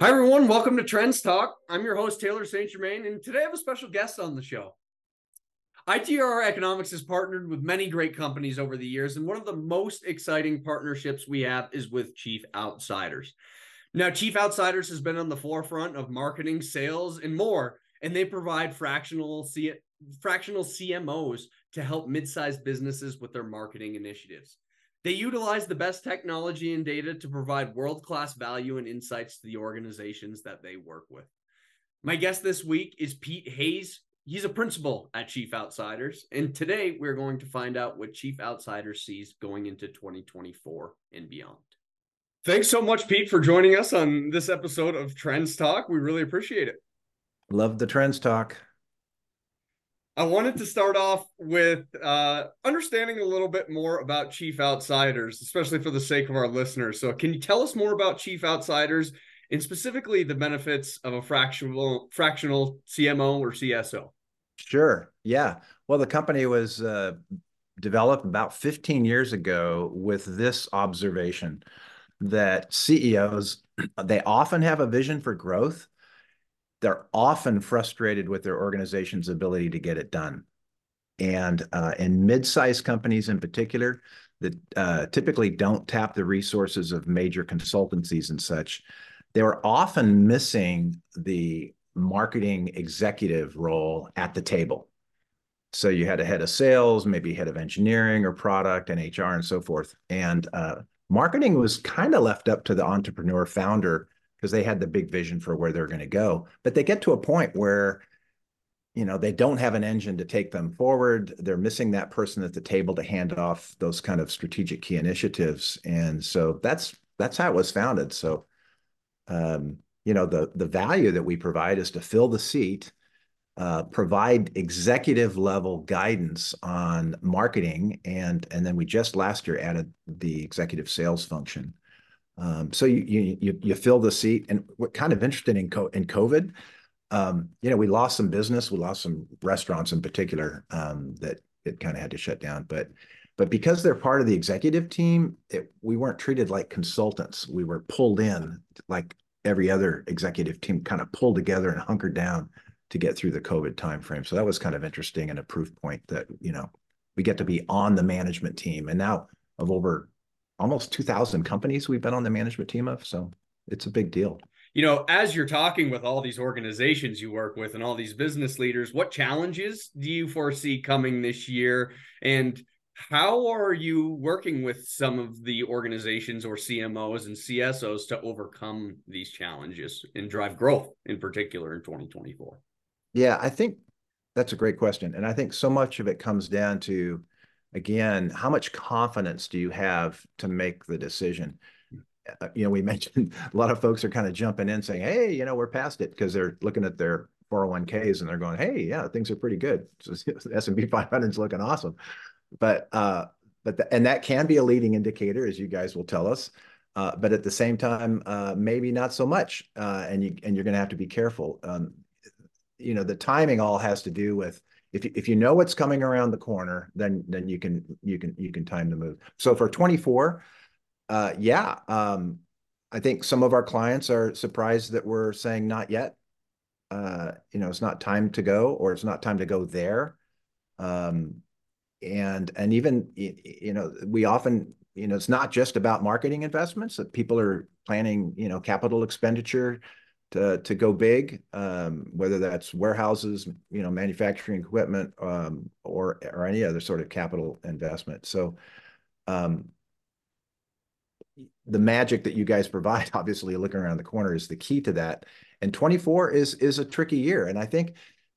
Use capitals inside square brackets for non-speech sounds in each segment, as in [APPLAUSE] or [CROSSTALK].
Hi, everyone. Welcome to Trends Talk. I'm your host, Taylor St. Germain, and today I have a special guest on the show. ITR Economics has partnered with many great companies over the years, and one of the most exciting partnerships we have is with Chief Outsiders. Now, Chief Outsiders has been on the forefront of marketing, sales, and more, and they provide fractional C- fractional CMOs to help mid-sized businesses with their marketing initiatives. They utilize the best technology and data to provide world class value and insights to the organizations that they work with. My guest this week is Pete Hayes. He's a principal at Chief Outsiders. And today we're going to find out what Chief Outsiders sees going into 2024 and beyond. Thanks so much, Pete, for joining us on this episode of Trends Talk. We really appreciate it. Love the Trends Talk. I wanted to start off with uh, understanding a little bit more about Chief Outsiders, especially for the sake of our listeners. So, can you tell us more about Chief Outsiders and specifically the benefits of a fractional fractional CMO or CSO? Sure. Yeah. Well, the company was uh, developed about 15 years ago with this observation that CEOs they often have a vision for growth they're often frustrated with their organization's ability to get it done. And uh, in mid-sized companies in particular, that uh, typically don't tap the resources of major consultancies and such, they were often missing the marketing executive role at the table. So you had a head of sales, maybe head of engineering or product and HR and so forth. And uh, marketing was kind of left up to the entrepreneur founder because they had the big vision for where they're going to go. But they get to a point where, you know, they don't have an engine to take them forward. They're missing that person at the table to hand off those kind of strategic key initiatives. And so that's that's how it was founded. So, um, you know, the the value that we provide is to fill the seat. Uh, provide executive level guidance on marketing and and then we just last year added the executive sales function um, so you, you you fill the seat, and what kind of interesting in co- in COVID, um, you know, we lost some business, we lost some restaurants in particular um, that it kind of had to shut down, but but because they're part of the executive team, it, we weren't treated like consultants. We were pulled in like every other executive team, kind of pulled together and hunkered down to get through the COVID timeframe. So that was kind of interesting and a proof point that you know we get to be on the management team, and now of over almost 2000 companies we've been on the management team of. So it's a big deal. You know, as you're talking with all these organizations you work with and all these business leaders, what challenges do you foresee coming this year? And how are you working with some of the organizations or CMOs and CSOs to overcome these challenges and drive growth in particular in 2024? Yeah, I think that's a great question. And I think so much of it comes down to again, how much confidence do you have to make the decision? Uh, you know, we [LAUGHS] mentioned a lot of folks are kind of jumping in saying, hey, you know, we're past it because they're looking at their 401ks and they're going, hey, yeah, things are pretty good. [LAUGHS] So S&P 500 is looking awesome. But, uh, but the, and that can be a leading indicator, as you guys will tell us. Uh, but at the same time, uh, maybe not so much, uh, and you and you're going to have to be careful. Um, you know, the timing all has to do with if you, if you know what's coming around the corner, then then you can you can you can time the move. So for 24, uh, yeah, um, I think some of our clients are surprised that we're saying not yet. Uh, you know, it's not time to go, or it's not time to go there. Um, and and even you know, we often you know, it's not just about marketing investments that people are planning. You know, capital expenditure to to go big, um, whether that's warehouses, you know, manufacturing equipment, um, or or any other sort of capital investment. So, um, the magic that you guys provide, [LAUGHS] obviously, looking around the corner is the key to that. And 24 is is a tricky year, and I think,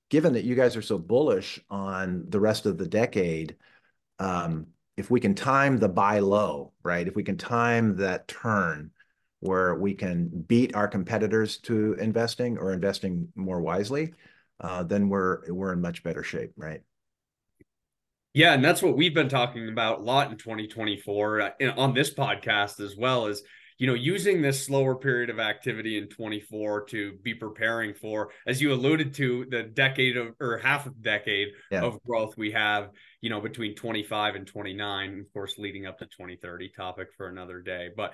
given that you guys are so bullish on the rest of the decade, um, if we can time the buy low, right? If we can time that turn where we can beat our competitors to investing or investing more wisely, uh, then we're we're in much better shape, right? Yeah, and that's what we've been talking about a lot in 2024 uh, on this podcast as well. Is you know, using this slower period of activity in 24 to be preparing for, as you alluded to, the decade of or half a decade yeah. of growth we have, you know, between 25 and 29, of course, leading up to 2030 topic for another day. But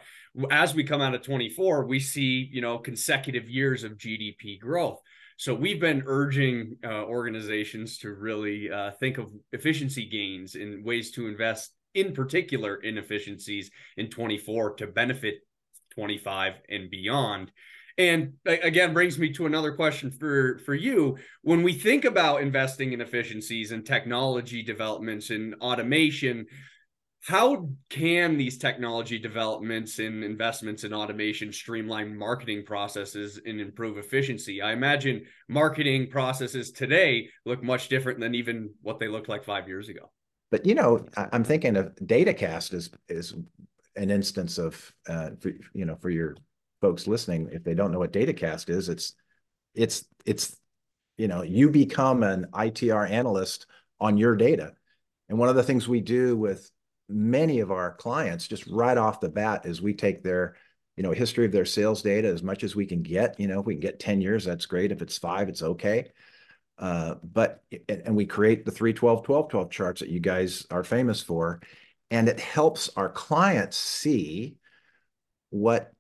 as we come out of 24, we see, you know, consecutive years of GDP growth. So we've been urging uh, organizations to really uh, think of efficiency gains in ways to invest in particular inefficiencies in 24 to benefit 25 and beyond. And again brings me to another question for for you. When we think about investing in efficiencies and technology developments and automation how can these technology developments and investments in automation streamline marketing processes and improve efficiency? I imagine marketing processes today look much different than even what they looked like five years ago. But you know, I'm thinking of DataCast is is an instance of uh, for, you know for your folks listening, if they don't know what DataCast is, it's it's it's you know you become an ITR analyst on your data, and one of the things we do with many of our clients just right off the bat is we take their you know history of their sales data as much as we can get you know if we can get 10 years that's great. If it's five it's okay. Uh, but and we create the 3 12 12 12 charts that you guys are famous for and it helps our clients see what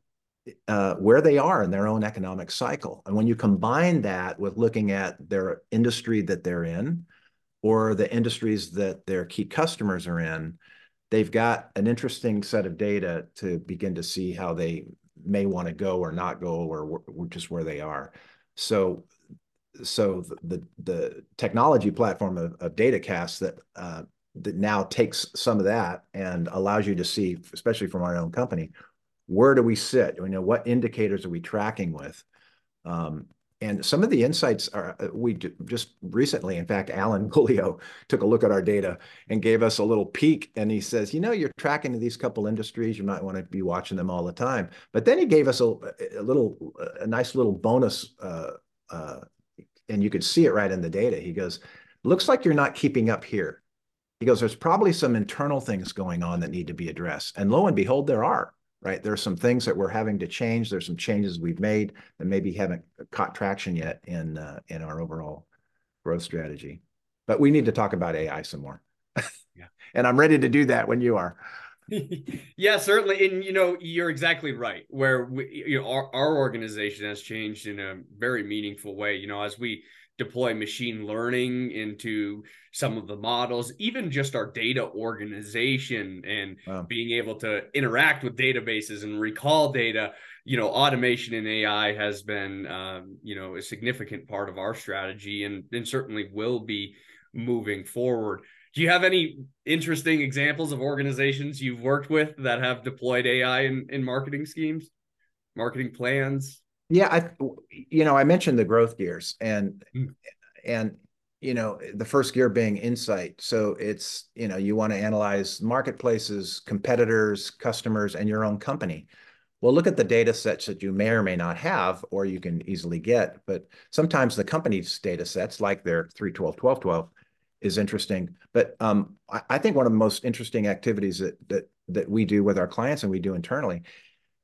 uh, where they are in their own economic cycle. And when you combine that with looking at their industry that they're in or the industries that their key customers are in they've got an interesting set of data to begin to see how they may want to go or not go or, just where they are. So so the the technology platform of, of DataCast that uh, that now takes some of that and allows you to see, especially from our own company, where do we sit? You know, what indicators are we tracking with? Um, and some of the insights are uh, we just recently, in fact, Alan [LAUGHS] Beaulieu took a look at our data and gave us a little peek. And he says, you know, you're tracking these couple industries. You might want to be watching them all the time. But then he gave us a, a little, a nice little bonus uh, uh, and you could see it right in the data. He goes, looks like you're not keeping up here. He goes, there's probably some internal things going on that need to be addressed. And lo and behold, there are, right? There are some things that we're having to change. There's some changes we've made that maybe haven't caught traction yet in, uh, in our overall growth strategy. But we need to talk about AI some more. yeah. [LAUGHS] and I'm ready to do that when you are. [LAUGHS] yeah, certainly. And you know, you're exactly right. Where we, you know, our, our organization has changed in a very meaningful way. You know, as we deploy machine learning into some of the models, even just our data organization and wow. being able to interact with databases and recall data. You know, automation and AI has been, um, you know, a significant part of our strategy, and and certainly will be moving forward. Do you have any interesting examples of organizations you've worked with that have deployed AI in, in marketing schemes, marketing plans? Yeah, I you know, I mentioned the growth gears and mm. and you know, the first gear being insight. So it's, you know, you want to analyze marketplaces, competitors, customers, and your own company. Well, look at the data sets that you may or may not have, or you can easily get. But sometimes the company's data sets, like their 312, 12, 12, is interesting. But um, I, I, think one of the most interesting activities that that that we do with our clients and we do internally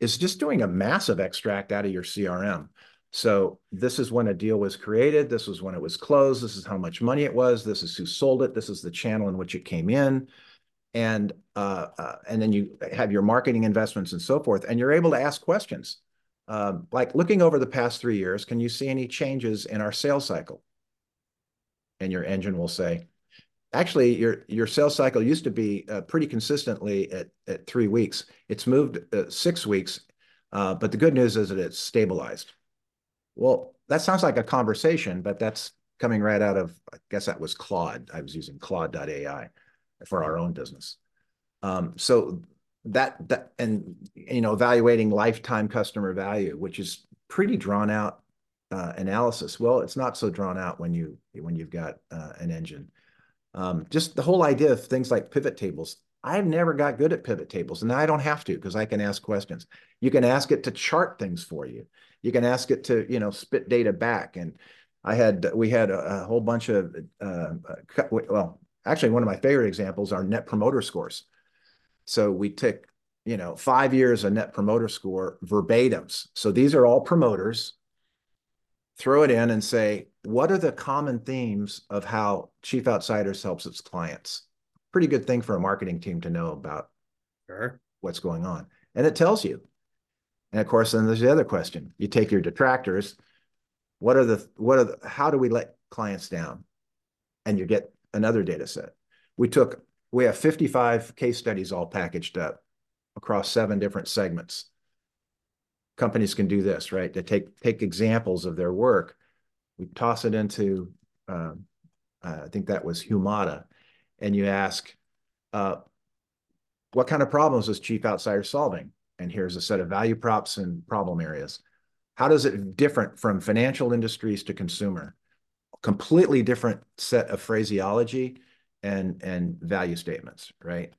is just doing a massive extract out of your CRM. So this is when a deal was created. This was when it was closed. This is how much money it was. This is who sold it. This is the channel in which it came in. And uh, uh, and then you have your marketing investments and so forth, and you're able to ask questions. Uh, like looking over the past three years, can you see any changes in our sales cycle? and your engine will say, actually, your your sales cycle used to be uh, pretty consistently at, at three weeks. It's moved uh, six weeks, uh, but the good news is that it's stabilized. Well, that sounds like a conversation, but that's coming right out of, I guess that was Claude. I was using Claude.ai for our own business. Um, so that, that, and, you know, evaluating lifetime customer value, which is pretty drawn out uh, analysis. Well, it's not so drawn out when you when you've got uh, an engine. Um, just the whole idea of things like pivot tables. I've never got good at pivot tables, and I don't have to because I can ask questions. You can ask it to chart things for you. You can ask it to you know spit data back. And I had we had a, a whole bunch of uh, well, actually one of my favorite examples are net promoter scores. So we took you know, five years of net promoter score verbatims. So these are all promoters. Throw it in and say, what are the common themes of how Chief Outsiders helps its clients? Pretty good thing for a marketing team to know about sure. what's going on. And it tells you. And of course, then there's the other question. You take your detractors. What are the, what are the, how do we let clients down? And you get another data set. We took, we have 55 case studies all packaged up across seven different segments. Companies can do this, right? To take, take examples of their work. We toss it into, um, uh, I think that was Humata, and you ask, uh, what kind of problems is Chief Outsider solving? And here's a set of value props and problem areas. How does it different from financial industries to consumer? Completely different set of phraseology and, and value statements, right?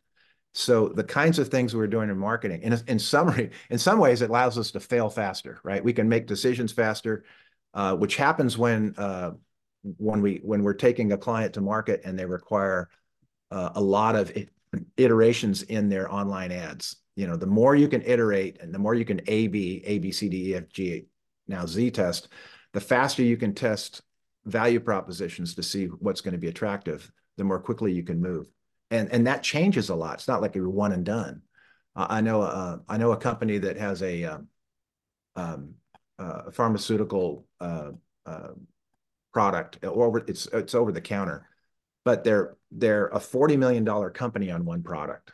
So the kinds of things we're doing in marketing, in, in summary, in some ways, it allows us to fail faster, right? We can make decisions faster, uh, which happens when uh, when we when we're taking a client to market and they require uh, a lot of iterations in their online ads. You know, the more you can iterate and the more you can A, B, A, B, C, D, E, F, G, now Z test, the faster you can test value propositions to see what's going to be attractive, the more quickly you can move. And, and that changes a lot. It's not like you're one and done. Uh, I know uh, I know a company that has a um, um, uh, pharmaceutical uh, uh, product, or it's it's over the counter, but they're they're a $40 million company on one product.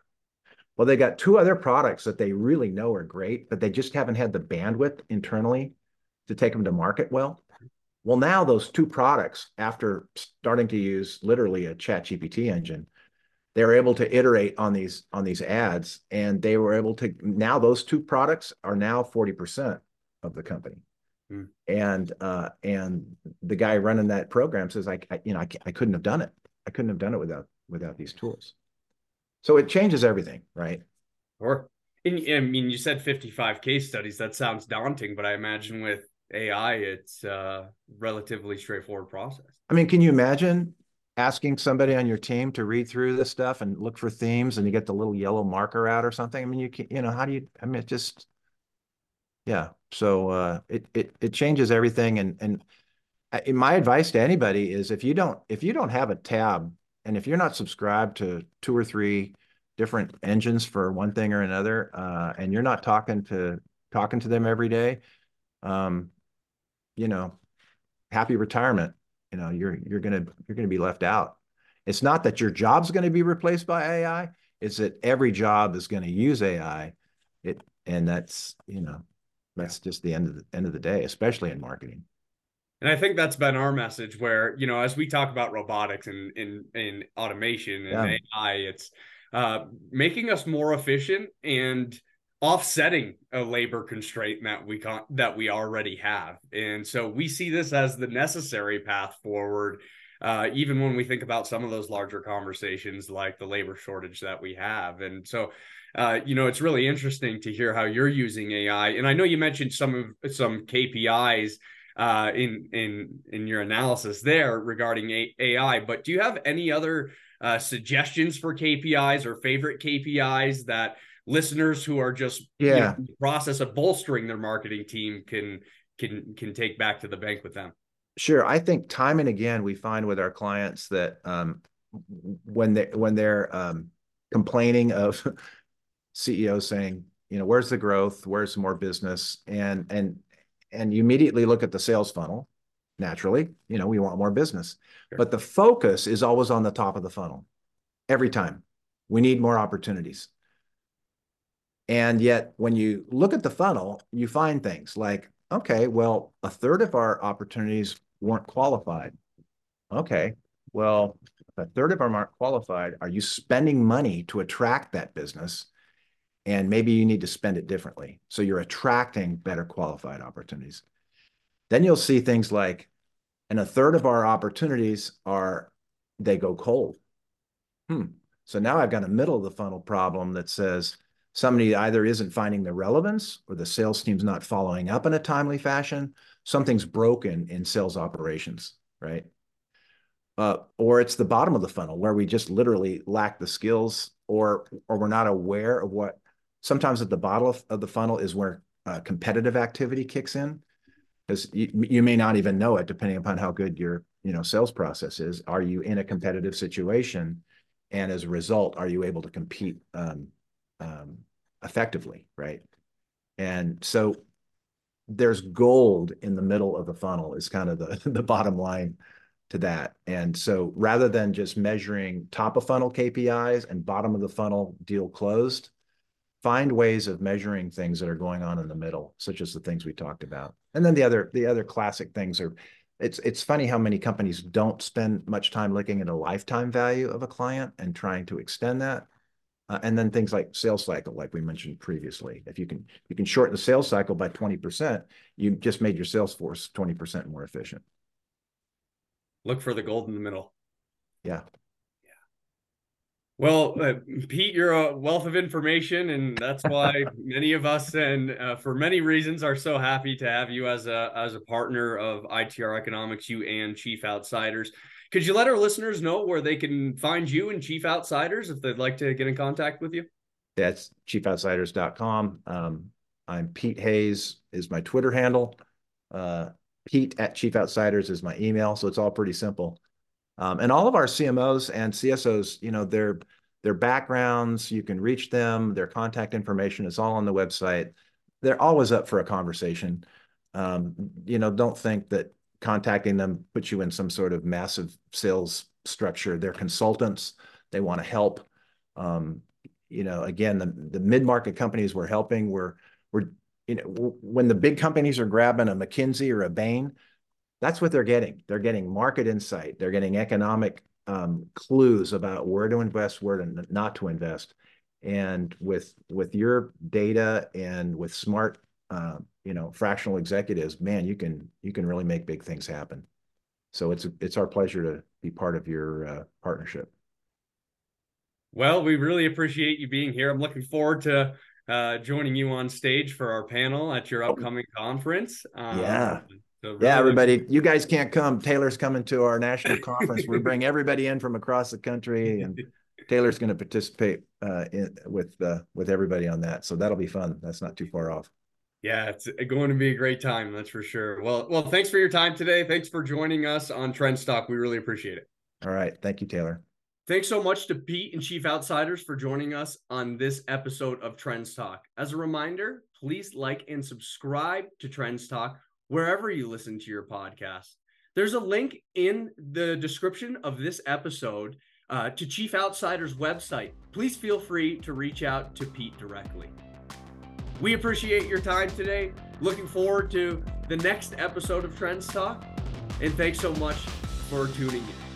Well, they got two other products that they really know are great, but they just haven't had the bandwidth internally to take them to market well. Well, now those two products, after starting to use literally a chat GPT engine, they were able to iterate on these on these ads and they were able to now those two products are now 40% of the company. Hmm. And uh, and the guy running that program says, I, I you know, I, I couldn't have done it. I couldn't have done it without without these tools. So it changes everything, right? Sure. And, I mean, you said 55 case studies. That sounds daunting, but I imagine with AI, it's a relatively straightforward process. I mean, can you imagine asking somebody on your team to read through this stuff and look for themes and you get the little yellow marker out or something? I mean, you can, you know, how do you, I mean, it just, yeah. So uh, it, it, it changes everything. And, and my advice to anybody is if you don't if you don't have a tab and if you're not subscribed to two or three different engines for one thing or another uh, and you're not talking to talking to them every day um, you know happy retirement you know you're you're gonna you're gonna be left out it's not that your job's going to be replaced by ai it's that every job is going to use ai it and that's you know that's just the end of the end of the day especially in marketing and I think that's been our message where, you know, as we talk about robotics and in, in, automation and yeah. AI, it's uh, making us more efficient and offsetting a labor constraint that we con- that we already have. And so we see this as the necessary path forward. Uh, even when we think about some of those larger conversations like the labor shortage that we have. And so, uh, you know, it's really interesting to hear how you're using AI. And I know you mentioned some of some KPIs uh, in in in your analysis there regarding A- AI. But do you have any other uh, suggestions for KPIs or favorite KPIs that listeners who are just yeah you know, in the process of bolstering their marketing team can can can take back to the bank with them? Sure, I think time and again we find with our clients that um, when they when they're um, complaining of CEOs saying, you know, where's the growth? Where's more business? And and and you immediately look at the sales funnel naturally. You know we want more business. Sure. but the focus is always on the top of the funnel every time. We need more opportunities. And yet when you look at the funnel you find things like okay well a third of our opportunities weren't qualified. Okay well a third of them aren't qualified. Are you spending money to attract that business and maybe you need to spend it differently. So you're attracting better qualified opportunities. Then you'll see things like, and a third of our opportunities are they go cold. Hmm. So now I've got a middle of the funnel problem that says somebody either isn't finding the relevance or the sales team's not following up in a timely fashion. Something's broken in sales operations, right? Uh, or it's the bottom of the funnel where we just literally lack the skills or or we're not aware of what sometimes at the bottom of, of the funnel is where uh, competitive activity kicks in. Because you, you may not even know it depending upon how good your you know sales process is. Are you in a competitive situation? And as a result are you able to compete um, um, effectively right? And so there's gold in the middle of the funnel is kind of the [LAUGHS] the bottom line to that. And so rather than just measuring top of funnel kpis and bottom of the funnel deal closed find ways of measuring things that are going on in the middle, such as the things we talked about. And then the other the other classic things are it's it's funny how many companies don't spend much time looking at a lifetime value of a client and trying to extend that. Uh, and then things like sales cycle, like we mentioned previously. If you can you can shorten the sales cycle by 20%, you just made your sales force 20% more efficient. Look for the gold in the middle. Yeah. Well, uh, Pete, you're a wealth of information, and that's why many of us, and uh, for many reasons, are so happy to have you as a as a partner of ITR Economics, you and Chief Outsiders. Could you let our listeners know where they can find you and Chief Outsiders if they'd like to get in contact with you? That's chiefoutsiders.com. Um, I'm Pete Hayes is my Twitter handle. Uh, Pete at Chief Outsiders is my email, so it's all pretty simple. Um, and all of our CMOs and CSOs, you know, their their backgrounds, you can reach them, their contact information is all on the website. They're always up for a conversation. Um, you know, don't think that contacting them puts you in some sort of massive sales structure. They're consultants. They want to help. Um, you know, again, the, the mid-market companies we're helping, we're, we're, you know, when the big companies are grabbing a McKinsey or a Bain, that's what they're getting. They're getting market insight. They're getting economic um, clues about where to invest, where to not to invest. And with with your data and with smart, uh, you know, fractional executives, man, you can you can really make big things happen. So it's it's our pleasure to be part of your uh, partnership. Well, we really appreciate you being here. I'm looking forward to uh, joining you on stage for our panel at your oh. upcoming conference. Um, yeah. So really yeah, everybody, you guys can't come. Taylor's coming to our national conference. we bring everybody in from across the country, and [LAUGHS] Taylor's going to participate uh, in, with uh, with everybody on that. So that'll be fun. That's not too far off. Yeah, it's going to be a great time. That's for sure. Well, well, thanks for your time today. Thanks for joining us on Trends Talk. We really appreciate it. All right, thank you, Taylor. Thanks so much to Pete and Chief Outsiders for joining us on this episode of Trends Talk. As a reminder, please like and subscribe to Trends Talk wherever you listen to your podcast. There's a link in the description of this episode uh, to Chief Outsider's website. Please feel free to reach out to Pete directly. We appreciate your time today. Looking forward to the next episode of Trends Talk. And thanks so much for tuning in.